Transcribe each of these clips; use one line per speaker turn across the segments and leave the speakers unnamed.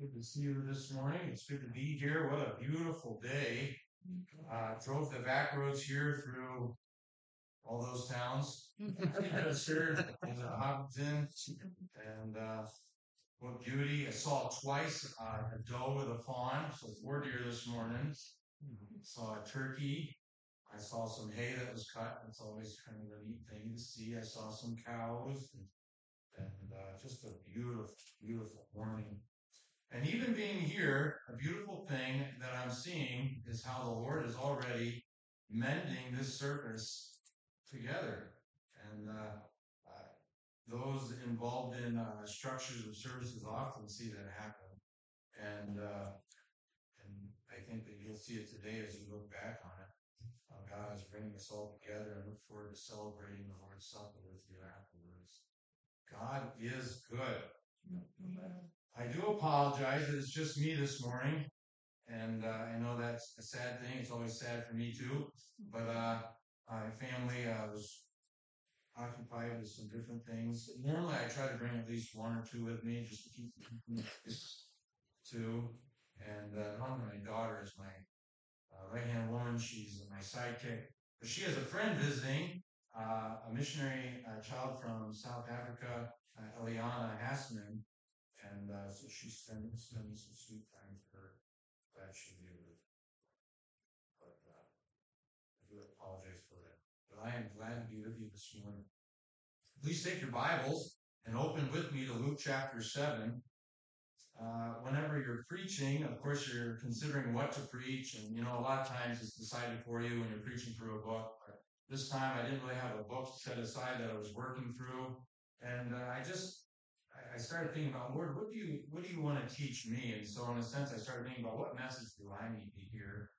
Good to see you this morning. It's good to be here. What a beautiful day. Uh, drove the back roads here through all those towns. sure. And uh, Hopkinton and uh, what beauty. I saw twice uh, a doe with a fawn, so four deer this morning. Saw a turkey. I saw some hay that was cut. That's always kind of a neat thing to see. I saw some cows and, and uh, just a beautiful, beautiful morning. And even being here, a beautiful thing that I'm seeing is how the Lord is already mending this surface together. And uh, uh, those involved in uh, structures of services often see that happen. And uh, and I think that you'll see it today as you look back on it. God is bringing us all together and look forward to celebrating the Lord's Supper with you afterwards. God is good. I do apologize it's just me this morning. And uh, I know that's a sad thing. It's always sad for me too. But uh, my family uh, was occupied with some different things. Normally, I try to bring at least one or two with me just to keep two. And uh, my daughter is my uh, right hand woman. She's my sidekick. But she has a friend visiting, uh, a missionary uh, child from South Africa, uh, Eliana Hassman. And uh, so she's spending, spending some sweet time with her. Glad she'll be with But uh, I do apologize for that. But I am glad to be with you this morning. Please take your Bibles and open with me to Luke chapter 7. Uh, whenever you're preaching, of course, you're considering what to preach. And, you know, a lot of times it's decided for you when you're preaching through a book. But this time I didn't really have a book set aside that I was working through. And uh, I just I started thinking about, Lord, what do you what do you want to teach me? And so, in a sense, I started thinking about what message do I need to hear,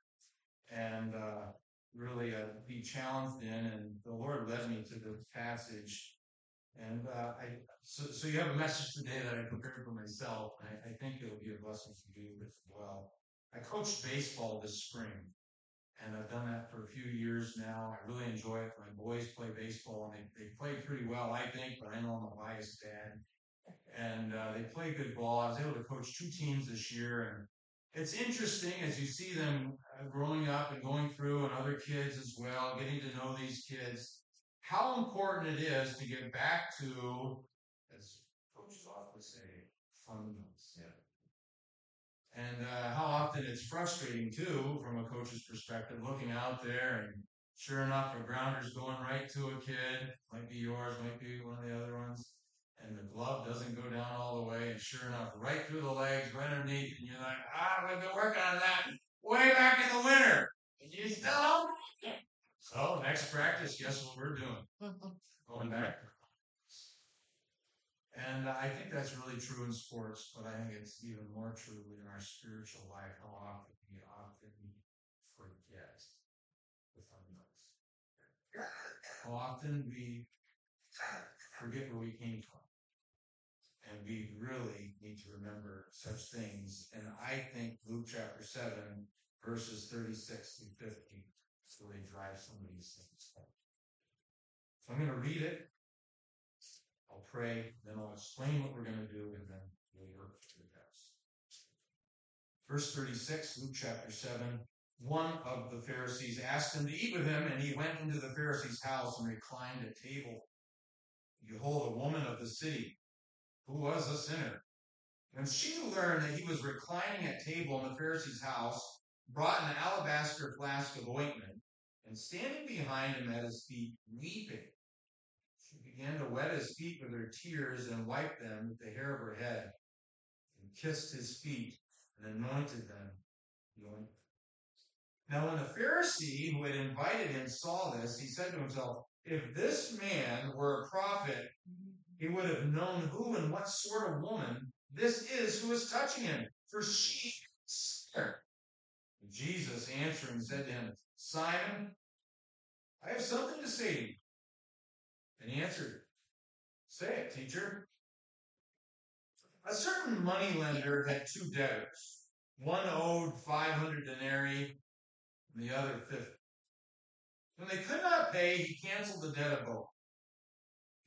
and uh, really uh, be challenged in. And the Lord led me to the passage. And uh, I so, so you have a message today that I prepared for myself. I, I think it'll be a blessing for you as well. I coached baseball this spring, and I've done that for a few years now. I really enjoy it. My boys play baseball, and they, they play pretty well, I think, but I know I'm a biased dad and uh, they play good ball. I was able to coach two teams this year, and it's interesting as you see them uh, growing up and going through, and other kids as well, getting to know these kids. How important it is to get back to, as coaches often say, fundamentals. Yeah. And uh, how often it's frustrating too, from a coach's perspective, looking out there and sure enough, a grounder's going right to a kid, might be yours, might be one of the other ones and the glove doesn't go down all the way, and sure enough, right through the legs, right underneath, and you're like, ah, we've been working on that way back in the winter, and you still don't So next practice, guess what we're doing? Going back. And I think that's really true in sports, but I think it's even more true in our spiritual life. How often we often forget the fundamentals. How often we forget where we came from. We really need to remember such things. And I think Luke chapter 7, verses 36 through 50, really drives some of these things. So I'm going to read it. I'll pray, then I'll explain what we're going to do, and then we'll work through this. Verse 36, Luke chapter 7. One of the Pharisees asked him to eat with him, and he went into the Pharisee's house and reclined at table. Behold, a woman of the city who was a sinner. When she learned that he was reclining at table in the Pharisee's house, brought an alabaster flask of ointment, and standing behind him at his feet, weeping, she began to wet his feet with her tears and wiped them with the hair of her head, and kissed his feet and anointed them. Now, when the Pharisee who had invited him saw this, he said to himself, If this man were a prophet, he would have known who and what sort of woman this is who is touching him, for she is sinner. Jesus answering said to him, Simon, I have something to say. And he answered, Say it, teacher. A certain money lender had two debtors. One owed 500 denarii, and the other 50. When they could not pay, he canceled the debt of both.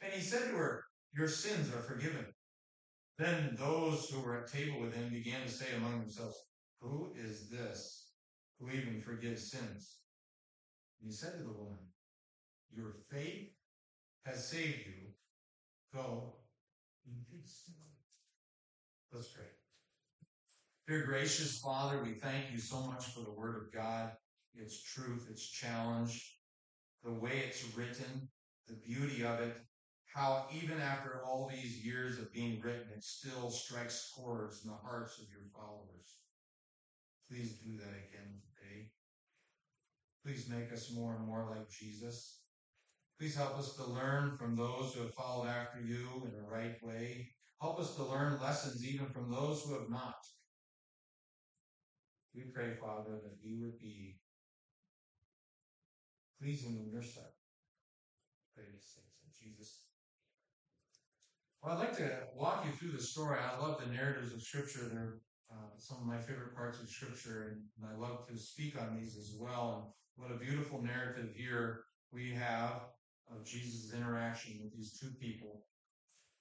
And he said to her, Your sins are forgiven. Then those who were at table with him began to say among themselves, Who is this who even forgives sins? And he said to the woman, Your faith has saved you. Go in peace. Let's pray. Dear gracious Father, we thank you so much for the Word of God, its truth, its challenge, the way it's written, the beauty of it, how even after all these years of being written, it still strikes chords in the hearts of your followers. Please do that again today. Please make us more and more like Jesus. Please help us to learn from those who have followed after you in the right way. Help us to learn lessons even from those who have not. We pray, Father, that we would be pleasing in your sight. Pray these things in Jesus. Well, I'd like to walk you through the story. I love the narratives of Scripture. They're uh, some of my favorite parts of Scripture, and, I love to speak on these as well. And what a beautiful narrative here we have of Jesus' interaction with these two people.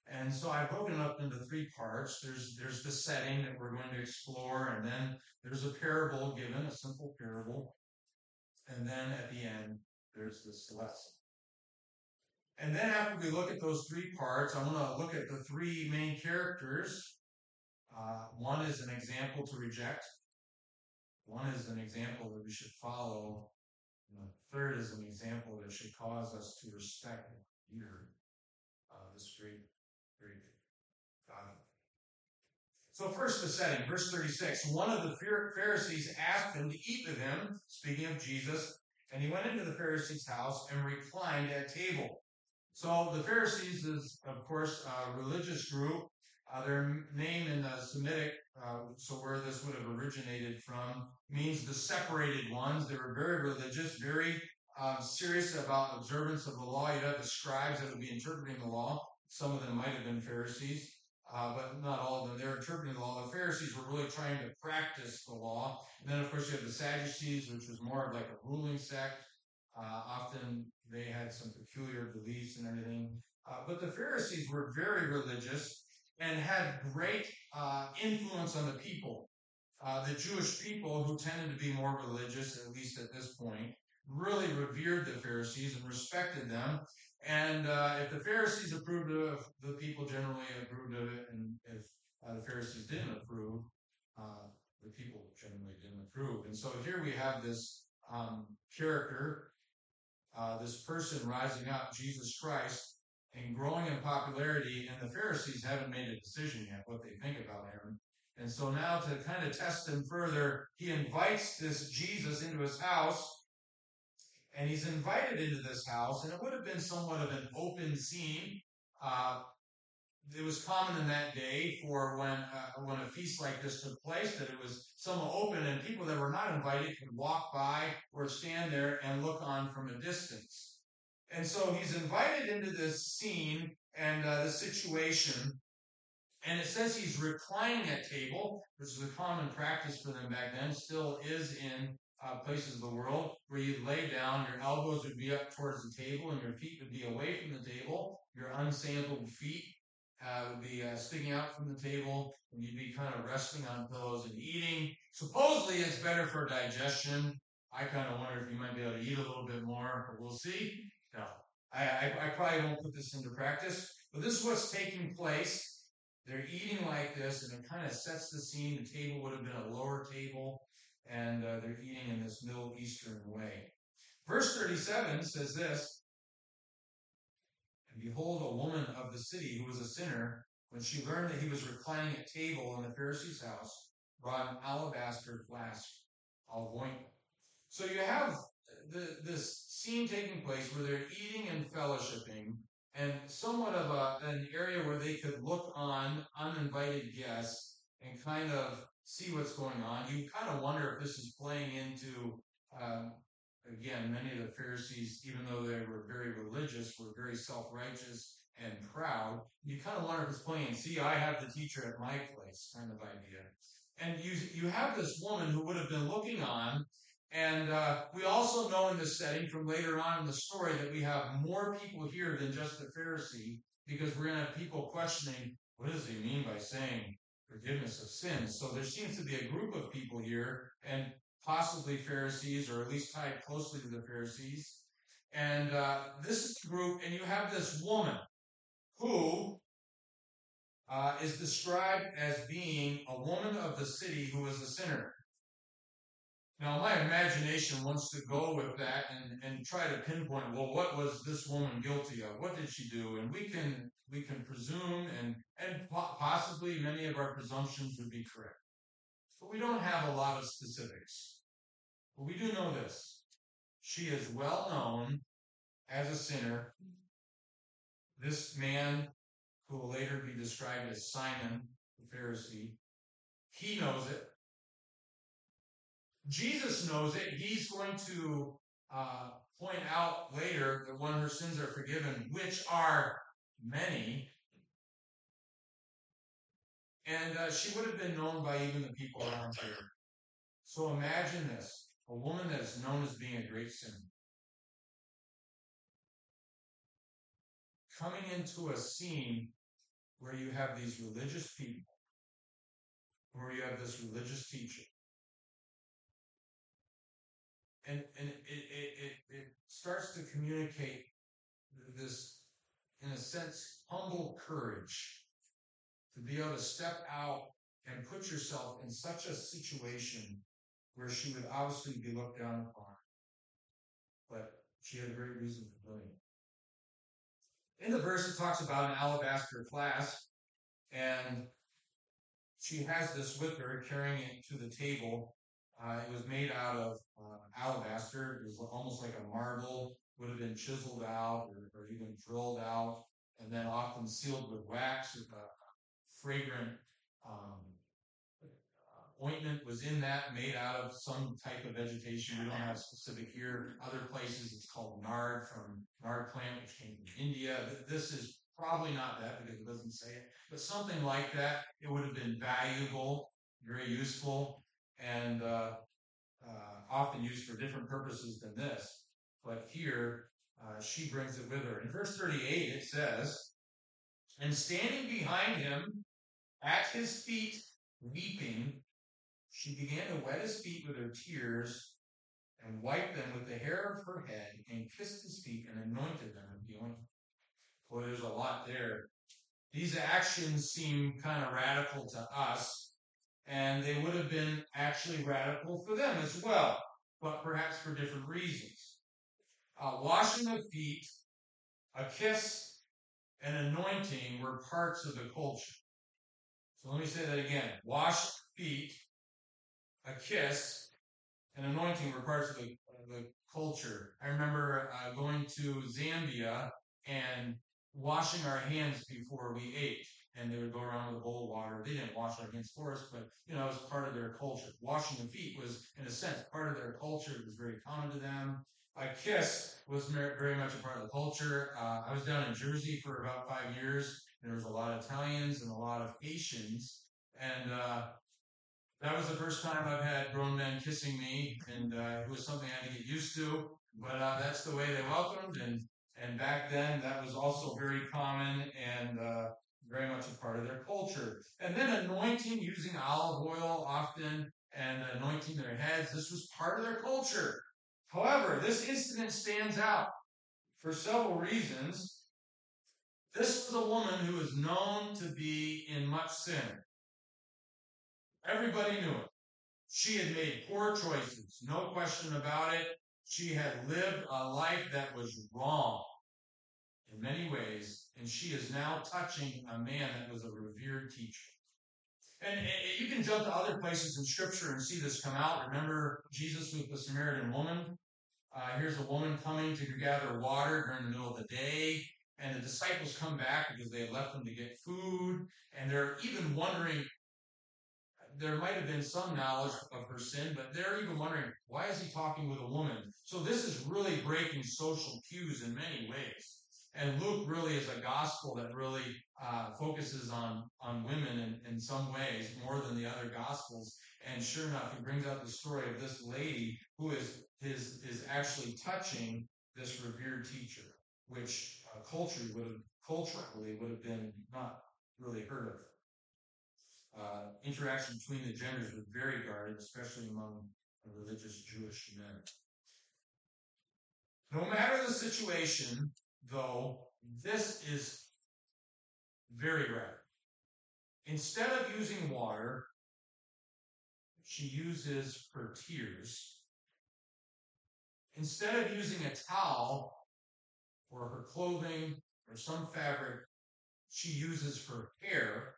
And so I've broken it up into three parts. There's there's the setting that we're going to explore, and then there's a parable given, a simple parable, and then at the end there's this lesson. And then after we look at those three parts, I want to look at the three main characters. Uh, one is an example to reject. One is an example that we should follow. And the third is an example that should cause us to respect and uh, this great, great God. So first the setting, verse 36. One of the Pharisees asked him to eat with him, speaking of Jesus, and he went into the Pharisee's house and reclined at table. So the Pharisees is, of course, a religious group. Uh, their name in the Semitic, uh, so where this would have originated from, means the separated ones. They were very religious, very um, serious about observance of the law. You'd have the scribes that would be interpreting the law. Some of them might have been Pharisees, uh, but not all of them. They're interpreting the law. The Pharisees were really trying to practice the law. And then, of course, you have the Sadducees, which was more of like a ruling sect. Uh, often they had some peculiar beliefs and everything. Uh, but the Pharisees were very religious and had great uh, influence on the people. Uh, the Jewish people, who tended to be more religious, at least at this point, really revered the Pharisees and respected them. And uh, if the Pharisees approved of it, the people generally approved of it. And if uh, the Pharisees didn't approve, the people generally didn't approve. And so here we have this um, character uh, this person rising up, Jesus Christ, and growing in popularity, and the Pharisees haven't made a decision yet what they think about him. And so now to kind of test him further, he invites this Jesus into his house, and he's invited into this house, and it would have been somewhat of an open scene. Uh, it was common in that day for when uh, when a feast like this took place that it was somewhat open and people that were not invited could walk by or stand there and look on from a distance. And so he's invited into this scene and uh, the situation. And it says he's reclining at table, which is a common practice for them back then, still is in uh, places of the world, where you lay down, your elbows would be up towards the table, and your feet would be away from the table, your unsandaled feet uh, would be uh, sticking out from the table, and you'd be kind of resting on pillows and eating. Supposedly, it's better for digestion. I kind of wonder if you might be able to eat a little bit more, but we'll see. No, I, I, I probably won't put this into practice, but this is what's taking place. they're eating like this, and it kind of sets the scene. The table would have been a lower table, and uh, they're eating in this Middle Eastern way. Verse 37 says this behold, a woman of the city who was a sinner, when she learned that he was reclining at table in the Pharisee's house, brought an alabaster flask of ointment. So you have the, this scene taking place where they're eating and fellowshipping, and somewhat of a, an area where they could look on uninvited guests and kind of see what's going on. You kind of wonder if this is playing into, um, again, many of the Pharisees, even though they were very religious, were very self righteous and proud. You kind of wonder if it's playing, see, I have the teacher at my place kind of idea. And you, you have this woman who would have been looking on and uh, we also know in this setting from later on in the story that we have more people here than just the Pharisee, because we're going to have people questioning, what does he mean by saying forgiveness of sins? So there seems to be a group of people here, and possibly Pharisees, or at least tied closely to the Pharisees. And uh, this is the group, and you have this woman who uh, is described as being a woman of the city who is a sinner. Now, my imagination wants to go with that and, and try to pinpoint, well, what was this woman guilty of? What did she do? And we can we can presume, and and possibly many of our presumptions would be correct, but we don't have a lot of specifics. But we do know this: she is well known as a sinner. This man, who will later be described as Simon the Pharisee, he knows it. Jesus knows it. He's going to uh, point out later that when her sins are forgiven, which are many. And uh, she would have been known by even the people around here. So imagine this a woman that is known as being a great sinner. Coming into a scene where you have these religious people, where you have this religious teacher, and and it, it, it, it starts to communicate this, in a sense, humble courage to be able to step out and put yourself in such a situation where she would obviously be looked down upon. But she had a great reason for doing it. In the verse, it talks about an alabaster flask, and she has this with her, carrying it to the table. Uh, it was made out of uh, alabaster. It was almost like a marble, would have been chiseled out or, or even drilled out, and then often sealed with wax. With a fragrant um, uh, ointment was in that, made out of some type of vegetation. We don't have specific here. Other places, it's called nard from nard plant, which came from India. This is probably not that because it doesn't say it, but something like that. It would have been valuable, very useful and uh, uh, often used for different purposes than this. But here, uh, she brings it with her. In verse 38, it says, And standing behind him at his feet, weeping, she began to wet his feet with her tears and wiped them with the hair of her head and kissed his feet and anointed them with the ointment. Well, there's a lot there. These actions seem kind of radical to us, and they would have been actually radical for them as well, but perhaps for different reasons. Uh, washing of feet, a kiss, and anointing were parts of the culture. So let me say that again. Wash feet, a kiss, and anointing were parts of the, the culture. I remember uh, going to Zambia and washing our hands before we ate and they would go around with a bowl of water. They didn't wash their hands for us, but you know, it was part of their culture. Washing the feet was, in a sense, part of their culture. It was very common to them. A kiss was very much a part of the culture. Uh, I was down in Jersey for about five years. There was a lot of Italians and a lot of Haitians, and uh, that was the first time I've had grown men kissing me, and uh, it was something I had to get used to. But uh, that's the way they welcomed, and and back then that was also very common, and uh, very much a part of their culture. And then anointing using olive oil often and anointing their heads. This was part of their culture. However, this incident stands out for several reasons. This was a woman who was known to be in much sin. Everybody knew it. She had made poor choices, no question about it. She had lived a life that was wrong in many ways, and she is now touching a man that was a revered teacher. And you can jump to other places in Scripture and see this come out. Remember Jesus with the Samaritan woman? Uh, here's a woman coming to gather water during the middle of the day, and the disciples come back because they had left them to get food, and they're even wondering. There might have been some knowledge of her sin, but they're even wondering why is he talking with a woman? So this is really breaking social cues in many ways. And Luke really is a gospel that really uh, focuses on on women in, in some ways more than the other gospels. And sure enough, he brings out the story of this lady who is is is actually touching this revered teacher, which culturally would have culturally would have been not really heard of. Uh, interaction between the genders was very guarded, especially among religious Jewish men. No matter the situation, though, this is very rare. Instead of using water, she uses her tears. Instead of using a towel or her clothing or some fabric, she uses her hair.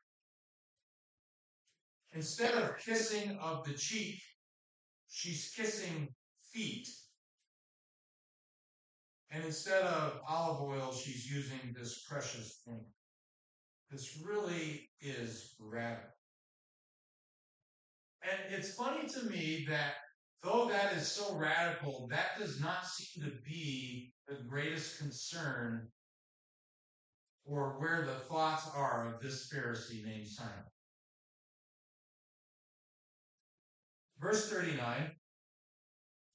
Instead of kissing of the cheek, she's kissing feet. And instead of olive oil, she's using this precious thing. This really is radical. And it's funny to me that though that is so radical, that does not seem to be the greatest concern or where the thoughts are of this Pharisee named Simon. Verse 39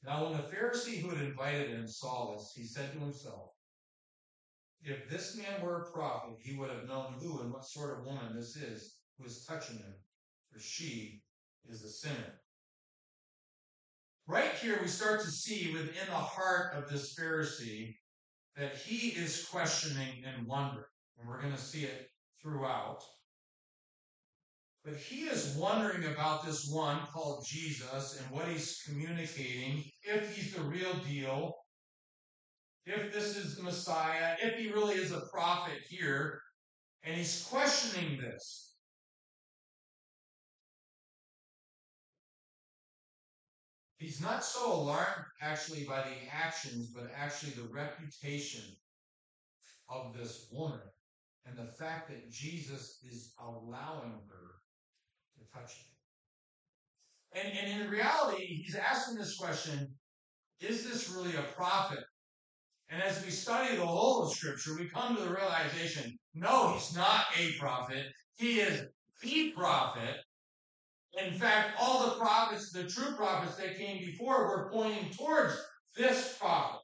now, when the Pharisee who had invited him saw this, he said to himself, If this man were a prophet, he would have known who and what sort of woman this is who is touching him, for she is a sinner. Right here, we start to see within the heart of this Pharisee that he is questioning and wondering. And we're going to see it throughout. But he is wondering about this one called Jesus and what he's communicating, if he's the real deal, if this is the Messiah, if he really is a prophet here. And he's questioning this. He's not so alarmed actually by the actions, but actually the reputation of this woman and the fact that Jesus is allowing her touching. And, and in reality, he's asking this question is this really a prophet? And as we study the whole of Scripture, we come to the realization no, he's not a prophet. He is the prophet. In fact, all the prophets, the true prophets that came before, were pointing towards this prophet.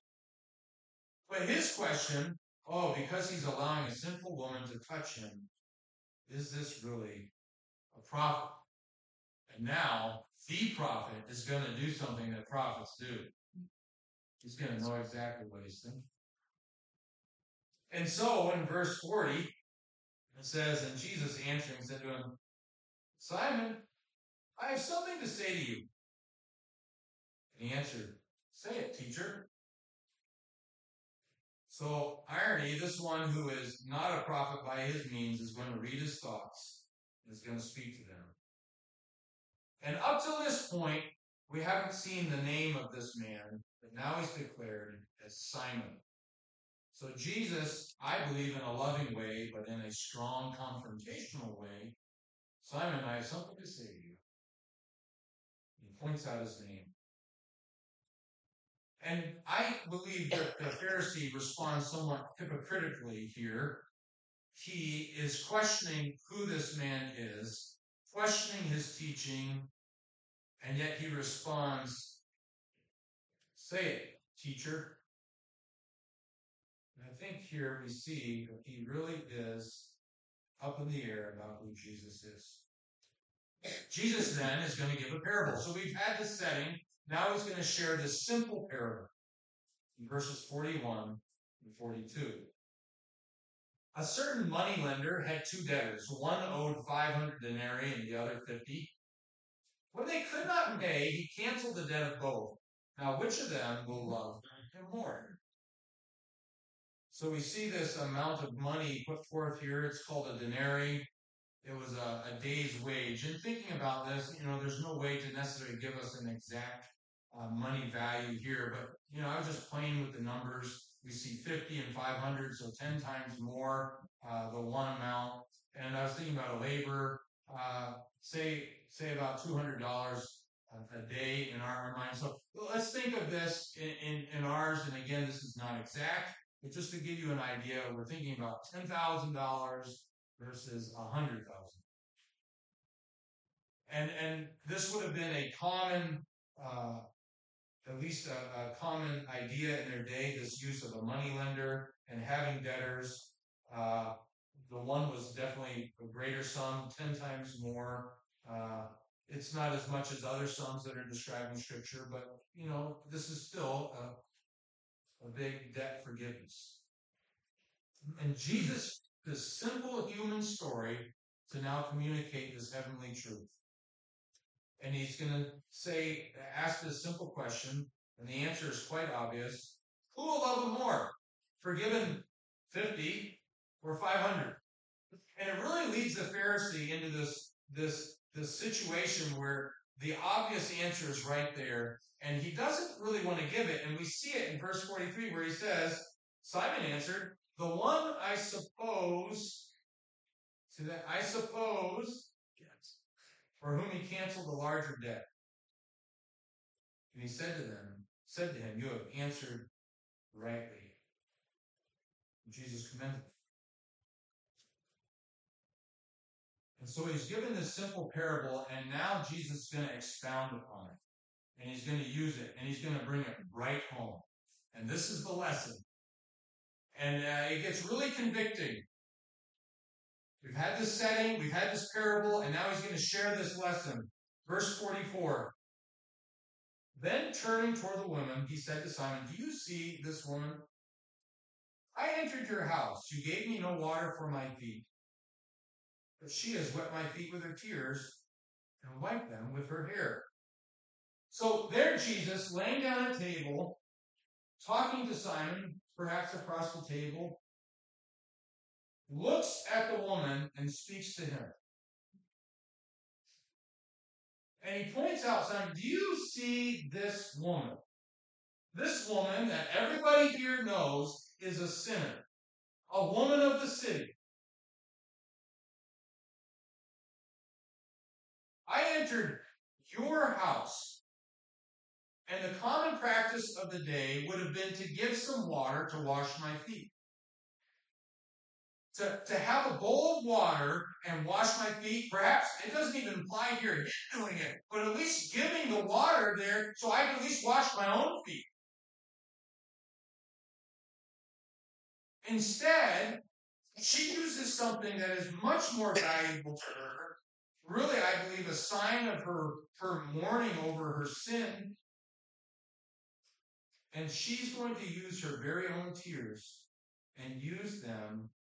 But his question oh, because he's allowing a sinful woman to touch him, is this really a prophet? And now the prophet is going to do something that prophets do. He's going to know exactly what he's thinking. And so in verse 40, it says, And Jesus answering said to him, Simon, I have something to say to you. And he answered, Say it, teacher. So, irony, this one who is not a prophet by his means is going to read his thoughts and is going to speak to them. And up till this point, we haven't seen the name of this man, but now he's declared as Simon. So Jesus, I believe in a loving way, but in a strong confrontational way, Simon, I have something to say to you. Points out his name. And I believe that the Pharisee responds somewhat hypocritically here. He is questioning who this man is, questioning his teaching, and yet he responds, Say it, teacher. And I think here we see that he really is up in the air about who Jesus is. Jesus then is going to give a parable. So we've had the setting. Now he's going to share this simple parable in verses 41 and 42. a certain money lender had two debtors. One owed 500 denarii and the other 50. When they could not pay, he canceled the debt of both. Now, which of them will love him more? So we see this amount of money put forth here. It's called a denarii. It was a, a day's wage. And thinking about this, you know, there's no way to necessarily give us an exact uh, money value here, but, you know, I was just playing with the numbers. We see 50 and 500, so 10 times more uh, the one amount. And I was thinking about a labor, uh, say, say about $200 a day in our mind. So let's think of this in, in, in ours. And again, this is not exact, but just to give you an idea, we're thinking about $10,000 versus a hundred thousand. And and this would have been a common, uh, at least a, a, common idea in their day. This use of a money lender and having debtors. Uh, the one was definitely a greater sum, ten times more. Uh, it's not as much as other sums that are described in Scripture, but you know this is still a, a big debt forgiveness. And Jesus this simple human story to now communicate this heavenly truth. And he's going to say, ask this simple question, and the answer is quite obvious. Who will love him more? Forgiven 50 or 500? And it really leads the Pharisee into this, this, this situation where the obvious answer is right there, and he doesn't really want to give it. And we see it in verse 43 where he says, Simon answered, the one I suppose, to that I suppose, yes, for whom he canceled the larger debt. And he said to them, said to him, You have answered rightly. And Jesus commended And so he's given this simple parable, and now Jesus is going to expound upon it. And he's going to use it, and he's going to bring it right home. And this is the lesson and uh, it gets really convicting. We've had this setting, we've had this parable, and now he's going to share this lesson. Verse 44. Then turning toward the woman, he said to Simon, Do you see this woman? I entered your house. You gave me no water for my feet, but she has wet my feet with her tears and wiped them with her hair. So there, Jesus, laying down a table, talking to Simon, perhaps across the table, looks at the woman and speaks to him. And he points out, son, do you see this woman? This woman that everybody here knows is a sinner, a woman of the city. I entered your house and the common practice of the day would have been to give some water to wash my feet. To, to have a bowl of water and wash my feet, perhaps it doesn't even apply here, doing it, but at least giving the water there so I can at least wash my own feet. Instead, she uses something that is much more valuable to her. Really, I believe a sign of her, her mourning over her sin and she's going to use her very own tears and use them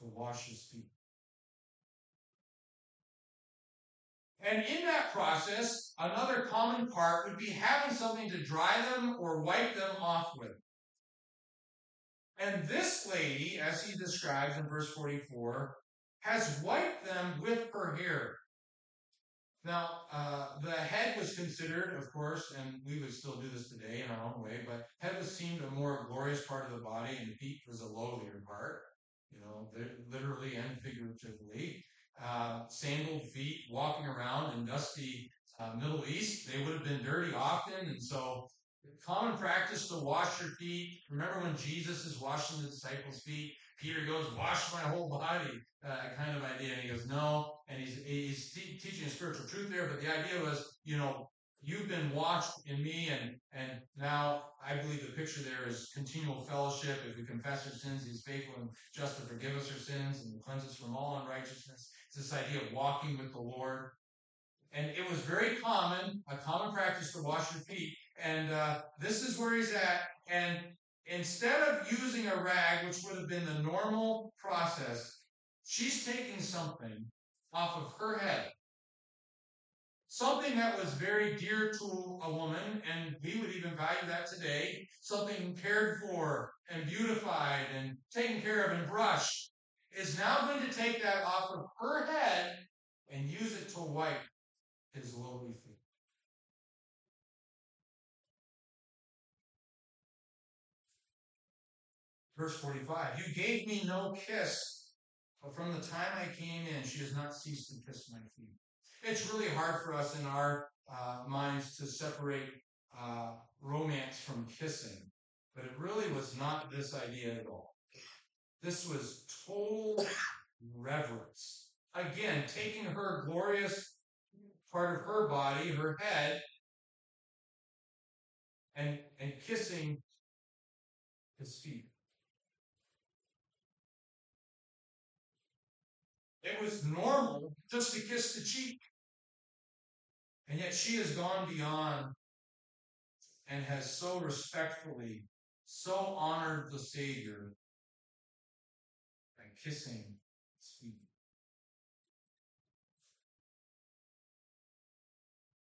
to wash his feet. And in that process, another common part would be having something to dry them or wipe them off with. And this lady, as he describes in verse 44, has wiped them with her hair. Now, uh, the head was considered, of course, and we would still do this today in our own way, but head was seemed a more glorious part of the body, and feet was a lowlier part, you know, literally and figuratively. Uh, sandaled feet walking around in dusty uh, Middle East, they would have been dirty often, and so common practice to wash your feet. Remember when Jesus is washing the disciples' feet? Peter goes, "Wash my whole body," uh, kind of idea, and he goes, "No." And he's he's te- teaching a spiritual truth there, but the idea was, you know, you've been washed in me, and and now I believe the picture there is continual fellowship. If we confess our sins, He's faithful and just to forgive us our sins and cleanse us from all unrighteousness. It's this idea of walking with the Lord. And it was very common, a common practice to wash your feet. And uh, this is where he's at. And instead of using a rag, which would have been the normal process, she's taking something off of her head. Something that was very dear to a woman, and we would even value that today. Something cared for and beautified and taken care of and brushed is now going to take that off of her head and use it to wipe his lowly feet. Verse 45 You gave me no kiss, but from the time I came in, she has not ceased to kiss my feet. It's really hard for us in our uh, minds to separate uh, romance from kissing, but it really was not this idea at all. This was total reverence. Again, taking her glorious part of her body, her head, and, and kissing his feet. It was normal just to kiss the cheek. And yet she has gone beyond and has so respectfully, so honored the Savior by kissing his feet.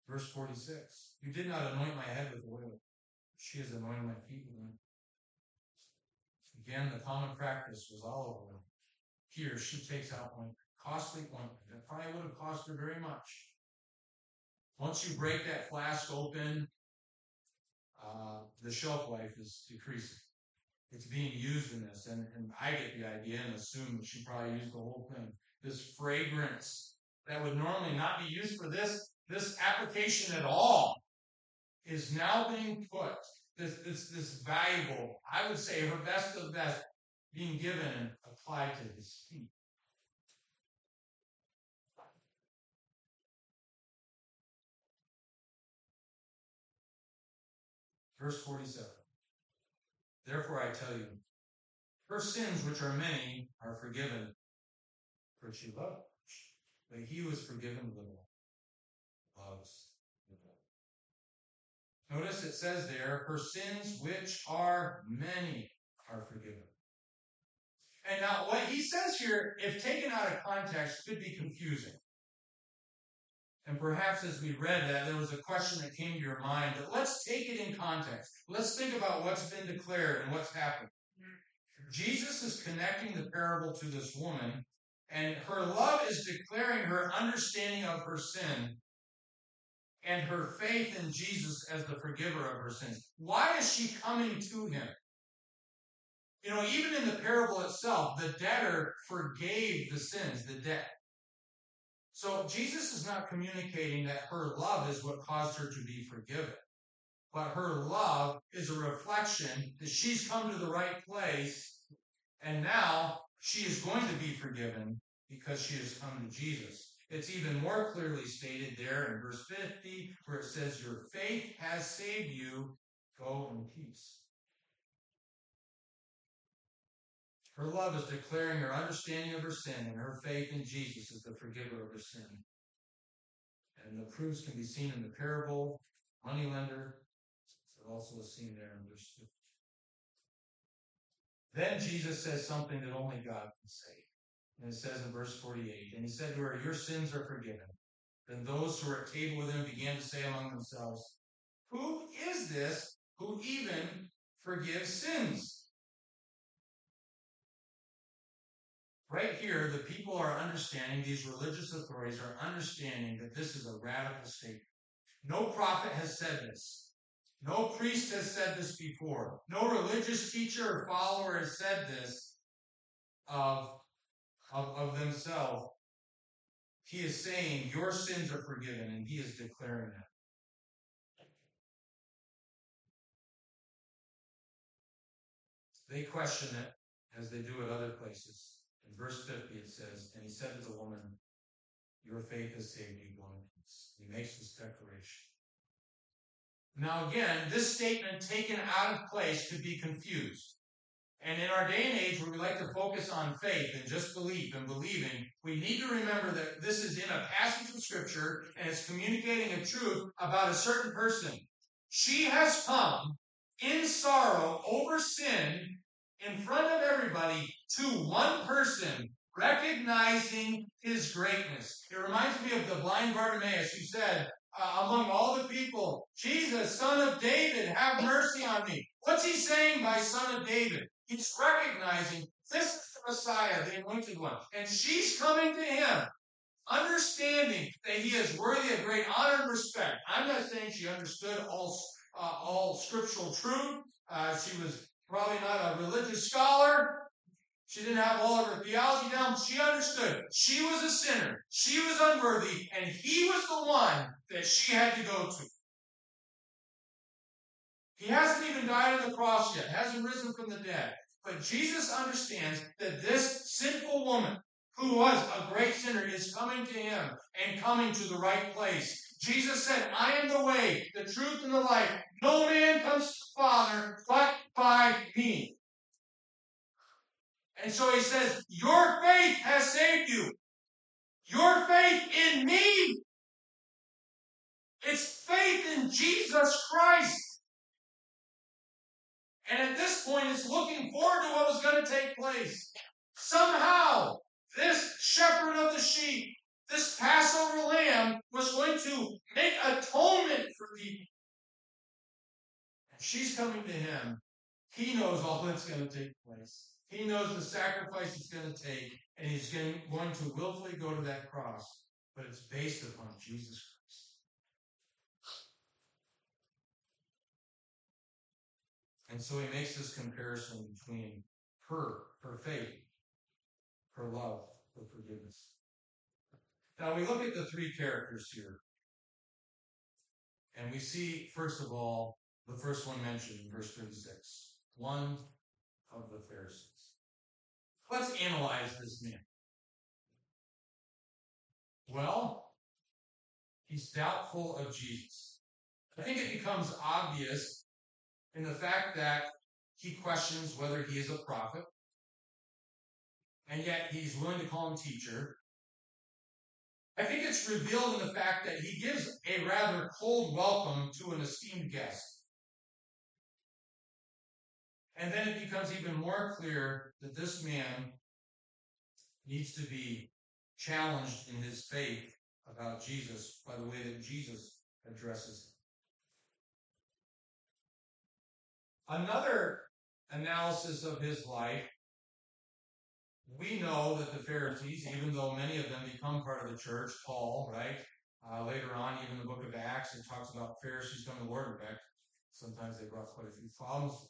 Verse 46 You did not anoint my head with oil, she has anointed my feet with oil. Again, the common practice was olive oil. Here, she takes out one costly ointment. It probably would have cost her very much. Once you break that flask open, uh, the shelf life is decreasing. It's being used in this, and, and I get the idea and assume that she probably used the whole thing. This fragrance that would normally not be used for this this application at all is now being put. This this this valuable, I would say, her best of best, being given and applied to his feet. Verse 47. Therefore I tell you, her sins, which are many, are forgiven, for she loved. But he is forgiven little loves little. Notice it says there, her sins, which are many, are forgiven. And now what he says here, if taken out of context, could be confusing. And perhaps as we read that, there was a question that came to your mind, but let's take it in context. Let's think about what's been declared and what's happened. Mm-hmm. Jesus is connecting the parable to this woman, and her love is declaring her understanding of her sin and her faith in Jesus as the forgiver of her sins. Why is she coming to him? You know, even in the parable itself, the debtor forgave the sins, the debt. So Jesus is not communicating that her love is what caused her to be forgiven. But her love is a reflection that she's come to the right place and now she is going to be forgiven because she has come to Jesus. It's even more clearly stated there in verse 50 where it says, Your faith has saved you. Go in peace. Her love is declaring her understanding of her sin and her faith in Jesus as the forgiver of her sin. And the proofs can be seen in the parable, moneylender. It's also is seen there in verse 50. Then Jesus says something that only God can say. And it says in verse 48, And he said to her, Your sins are forgiven. Then those who were at table with him began to say among themselves, Who is this who even forgives sins? Right here, the people are understanding, these religious authorities are understanding that this is a radical statement. No prophet has said this. No priest has said this before. No religious teacher or follower has said this of, of, of themselves. He is saying, Your sins are forgiven, and he is declaring that. They question it as they do at other places. In verse 50, it says, And he said to the woman, Your faith has saved you, go in peace. He makes this declaration. Now, again, this statement taken out of place could be confused. And in our day and age where we like to focus on faith and just belief and believing, we need to remember that this is in a passage of scripture and it's communicating a truth about a certain person. She has come in sorrow over sin in front of everybody to one person, recognizing his greatness. It reminds me of the blind Bartimaeus who said, uh, among all the people, Jesus, son of David, have mercy on me. What's he saying by son of David? He's recognizing this is the Messiah, the anointed one. And she's coming to him, understanding that he is worthy of great honor and respect. I'm not saying she understood all, uh, all scriptural truth. Uh, she was probably not a religious scholar. She didn't have all of her theology down. She understood. She was a sinner. She was unworthy, and he was the one that she had to go to. He hasn't even died on the cross yet, hasn't risen from the dead. But Jesus understands that this sinful woman, who was a great sinner, is coming to him and coming to the right place. Jesus said, I am the way, the truth, and the life. No man comes to the Father but by me. And so he says, Your faith has saved you. Your faith in me. It's faith in Jesus Christ. And at this point, it's looking forward to what was going to take place. Somehow, this shepherd of the sheep, this Passover lamb, was going to make atonement for people. And she's coming to him. He knows all that's going to take place. He knows the sacrifice it's going to take, and he's going, to willfully go to that cross. But it's based upon Jesus Christ. And so he makes this comparison between her, her faith, her love, her forgiveness. Now we look at the three characters here. And we see, first of all, the first one mentioned in verse 36. One of the Pharisees. Let's analyze this man. Well, he's doubtful of Jesus. I think it becomes obvious in the fact that he questions whether he is a prophet, and yet he's willing to call him teacher. I think it's revealed in the fact that he gives a rather cold welcome to an esteemed guest. And then it becomes even more clear that this man needs to be challenged in his faith about Jesus by the way that Jesus addresses him. Another analysis of his life, we know that the Pharisees, even though many of them become part of the church, Paul, right? Uh, later on, even the book of Acts, it talks about Pharisees coming to the Lord. In fact, sometimes they brought quite a few problems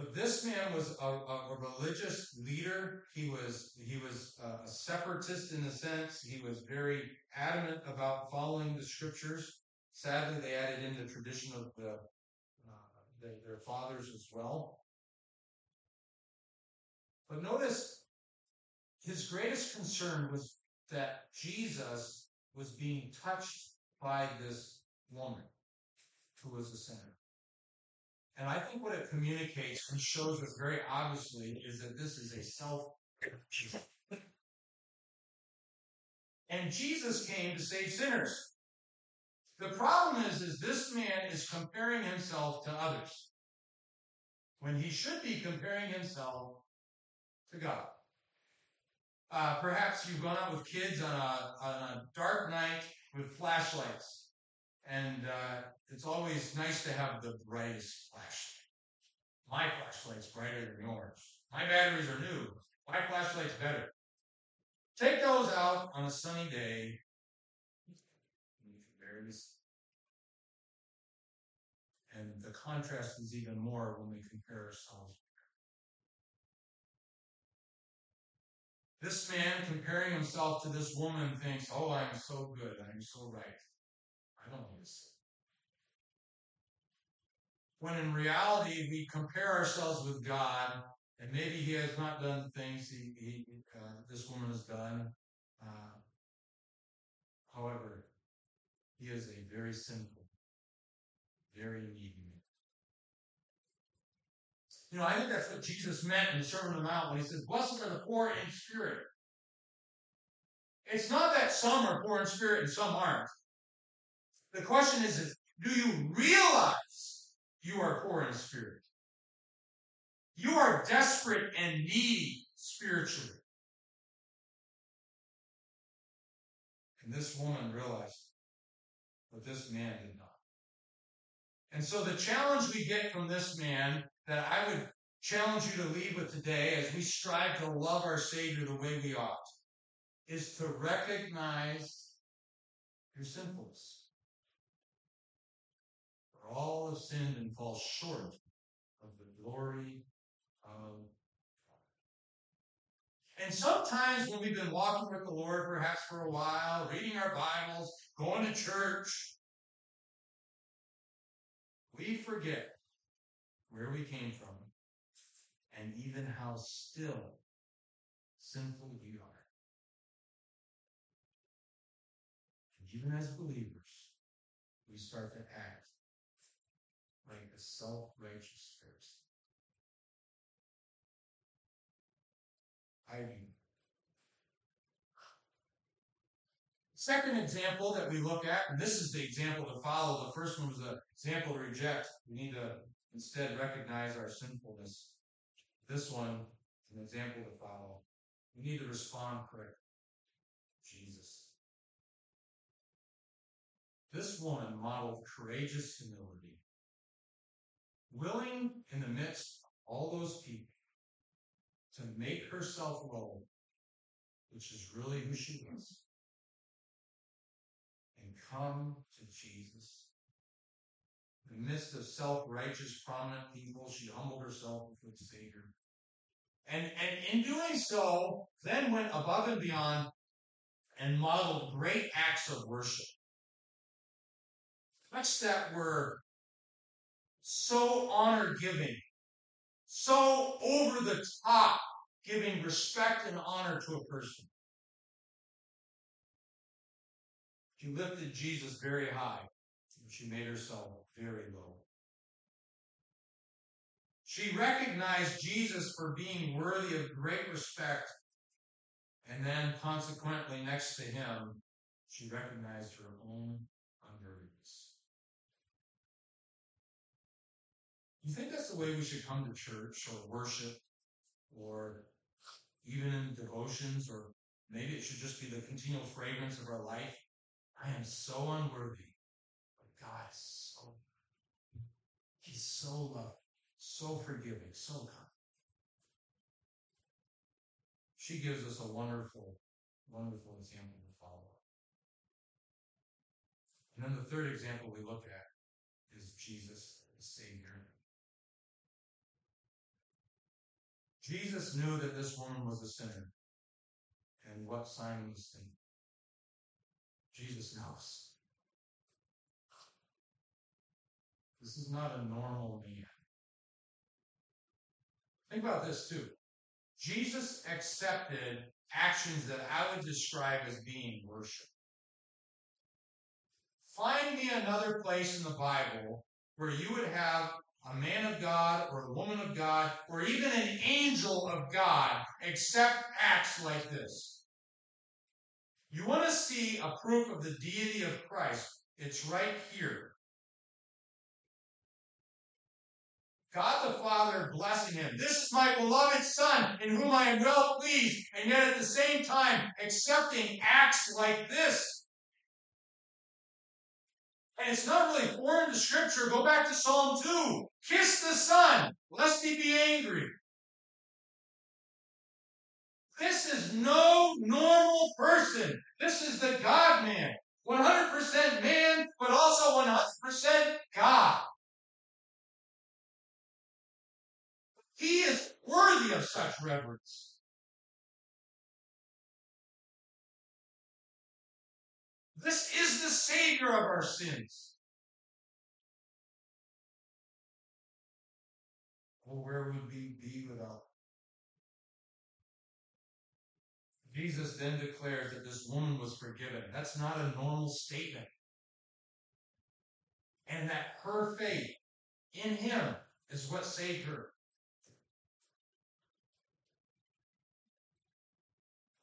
but this man was a, a, religious leader. He was he was a separatist in a sense. He was very adamant about following the scriptures. Sadly, they added in the tradition of the, uh, the their fathers as well. But notice his greatest concern was that Jesus was being touched by this woman who was a sinner. And I think what it communicates and shows us very obviously is that this is a self and Jesus came to save sinners. The problem is, is this man is comparing himself to others when he should be comparing himself to God. Uh, perhaps you've gone out with kids on a, on a dark night with flashlights and uh, it's always nice to have the brightest flashlight. My flashlight's brighter than yours. My batteries are new. My flashlight's better. Take those out on a sunny day. And the contrast is even more when we compare ourselves. This man comparing himself to this woman thinks, oh, I'm so good. I'm so right. When in reality, we compare ourselves with God, and maybe He has not done things he, he uh, this woman has done. Uh, however, He is a very sinful, very needy man. You know, I think that's what Jesus meant in the Sermon on the Mount when He says, "Blessed are the poor in spirit." It's not that some are poor in spirit and some aren't. The question is, is Do you realize you are poor in spirit? You are desperate and needy spiritually. And this woman realized, but this man did not. And so the challenge we get from this man that I would challenge you to leave with today as we strive to love our Savior the way we ought is to recognize your sinfulness. All have sinned and fall short of the glory of God. And sometimes when we've been walking with the Lord perhaps for a while, reading our Bibles, going to church, we forget where we came from and even how still sinful we are. And even as believers, we start to act self-righteous Pharisee. I do. Second example that we look at, and this is the example to follow. The first one was the example to reject. We need to instead recognize our sinfulness. This one is an example to follow. We need to respond correctly. Jesus. This woman modeled courageous humility, willing in the midst of all those people to make herself low, which is really who she was and come to Jesus. In the midst of self-righteous, prominent people, she humbled herself before the Savior. And, and in doing so, then went above and beyond and modeled great acts of worship. Acts that were so honor giving, so over the top, giving respect and honor to a person. She lifted Jesus very high, and she made herself very low. She recognized Jesus for being worthy of great respect, and then consequently, next to him, she recognized her own You think that's the way we should come to church or worship or even devotions, or maybe it should just be the continual fragrance of our life? I am so unworthy, but God is so. He's so loving, so forgiving, so kind. She gives us a wonderful, wonderful example to follow. And then the third example we look at is Jesus, Jesus knew that this woman was a sinner and what Simon was thinking. Jesus knows. This is not a normal man. Think about this too. Jesus accepted actions that I would describe as being worship. Find me another place in the Bible where you would have a man of God or a woman of God or even an angel of God accept acts like this. You want to see a proof of the deity of Christ? It's right here. God the Father blessing him. This is my beloved Son in whom I am well pleased, and yet at the same time accepting acts like this. And it's not really foreign to Scripture. Go back to Psalm 2. Kiss the Son, lest he be angry. This is no normal person. This is the God man. 100% man, but also 100% God. He is worthy of such reverence. This is the Savior of our sins. Where would we be without Jesus then declares that this woman was forgiven. That's not a normal statement. And that her faith in him is what saved her.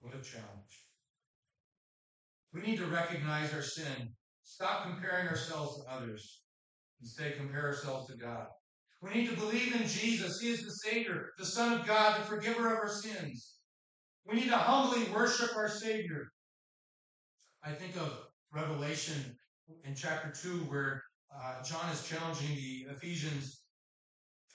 What a challenge. We need to recognize our sin, stop comparing ourselves to others, Instead, compare ourselves to God. We need to believe in Jesus. He is the Savior, the Son of God, the forgiver of our sins. We need to humbly worship our Savior. I think of Revelation in chapter 2 where uh, John is challenging the Ephesians.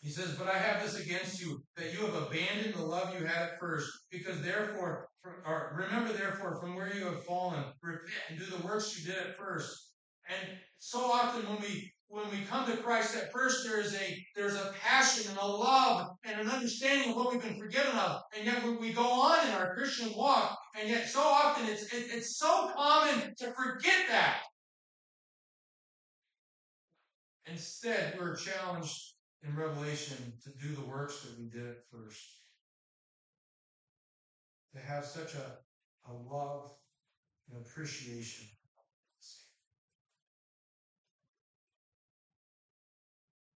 He says, But I have this against you, that you have abandoned the love you had at first, because therefore, or remember therefore from where you have fallen, repent and do the works you did at first. And so often when we when we come to Christ, at first there is a there's a passion and a love and an understanding of what we've been forgiven of, and yet when we go on in our Christian walk, and yet so often it's it, it's so common to forget that. Instead, we're challenged in Revelation to do the works that we did at first, to have such a, a love and appreciation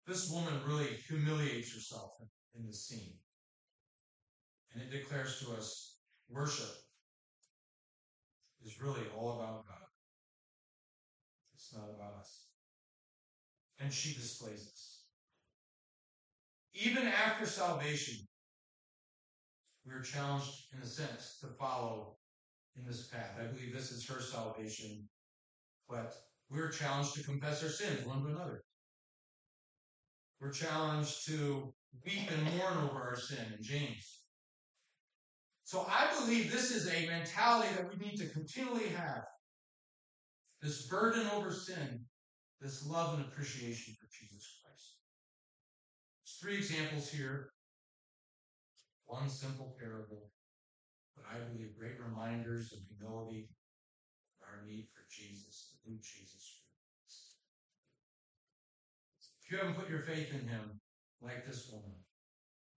This woman really humiliates herself in, this scene. And it declares to us worship is really all about God. It's not about us. And she displays this. Even after salvation, we are challenged, in a sense, to follow in this path. I believe this is her salvation, but we're challenged to confess our sins one to another. We're challenged to weep and mourn over our sin in James. So I believe this is a mentality that we need to continually have. This burden over sin, this love and appreciation for Jesus Christ. There's three examples here. One simple parable, but I believe great reminders of humility, our need for Jesus, the new Jesus if you haven't put your faith in him, like this woman,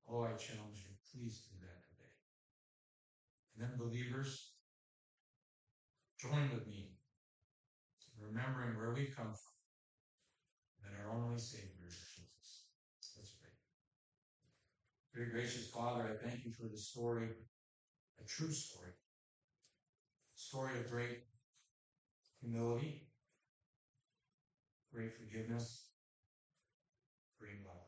oh, I challenge you, please do that today. And then, believers, join with me remembering where we come from, that our only Savior is Jesus. Let's pray. Very gracious Father, I thank you for the story, a true story, a story of great humility, great forgiveness, green light.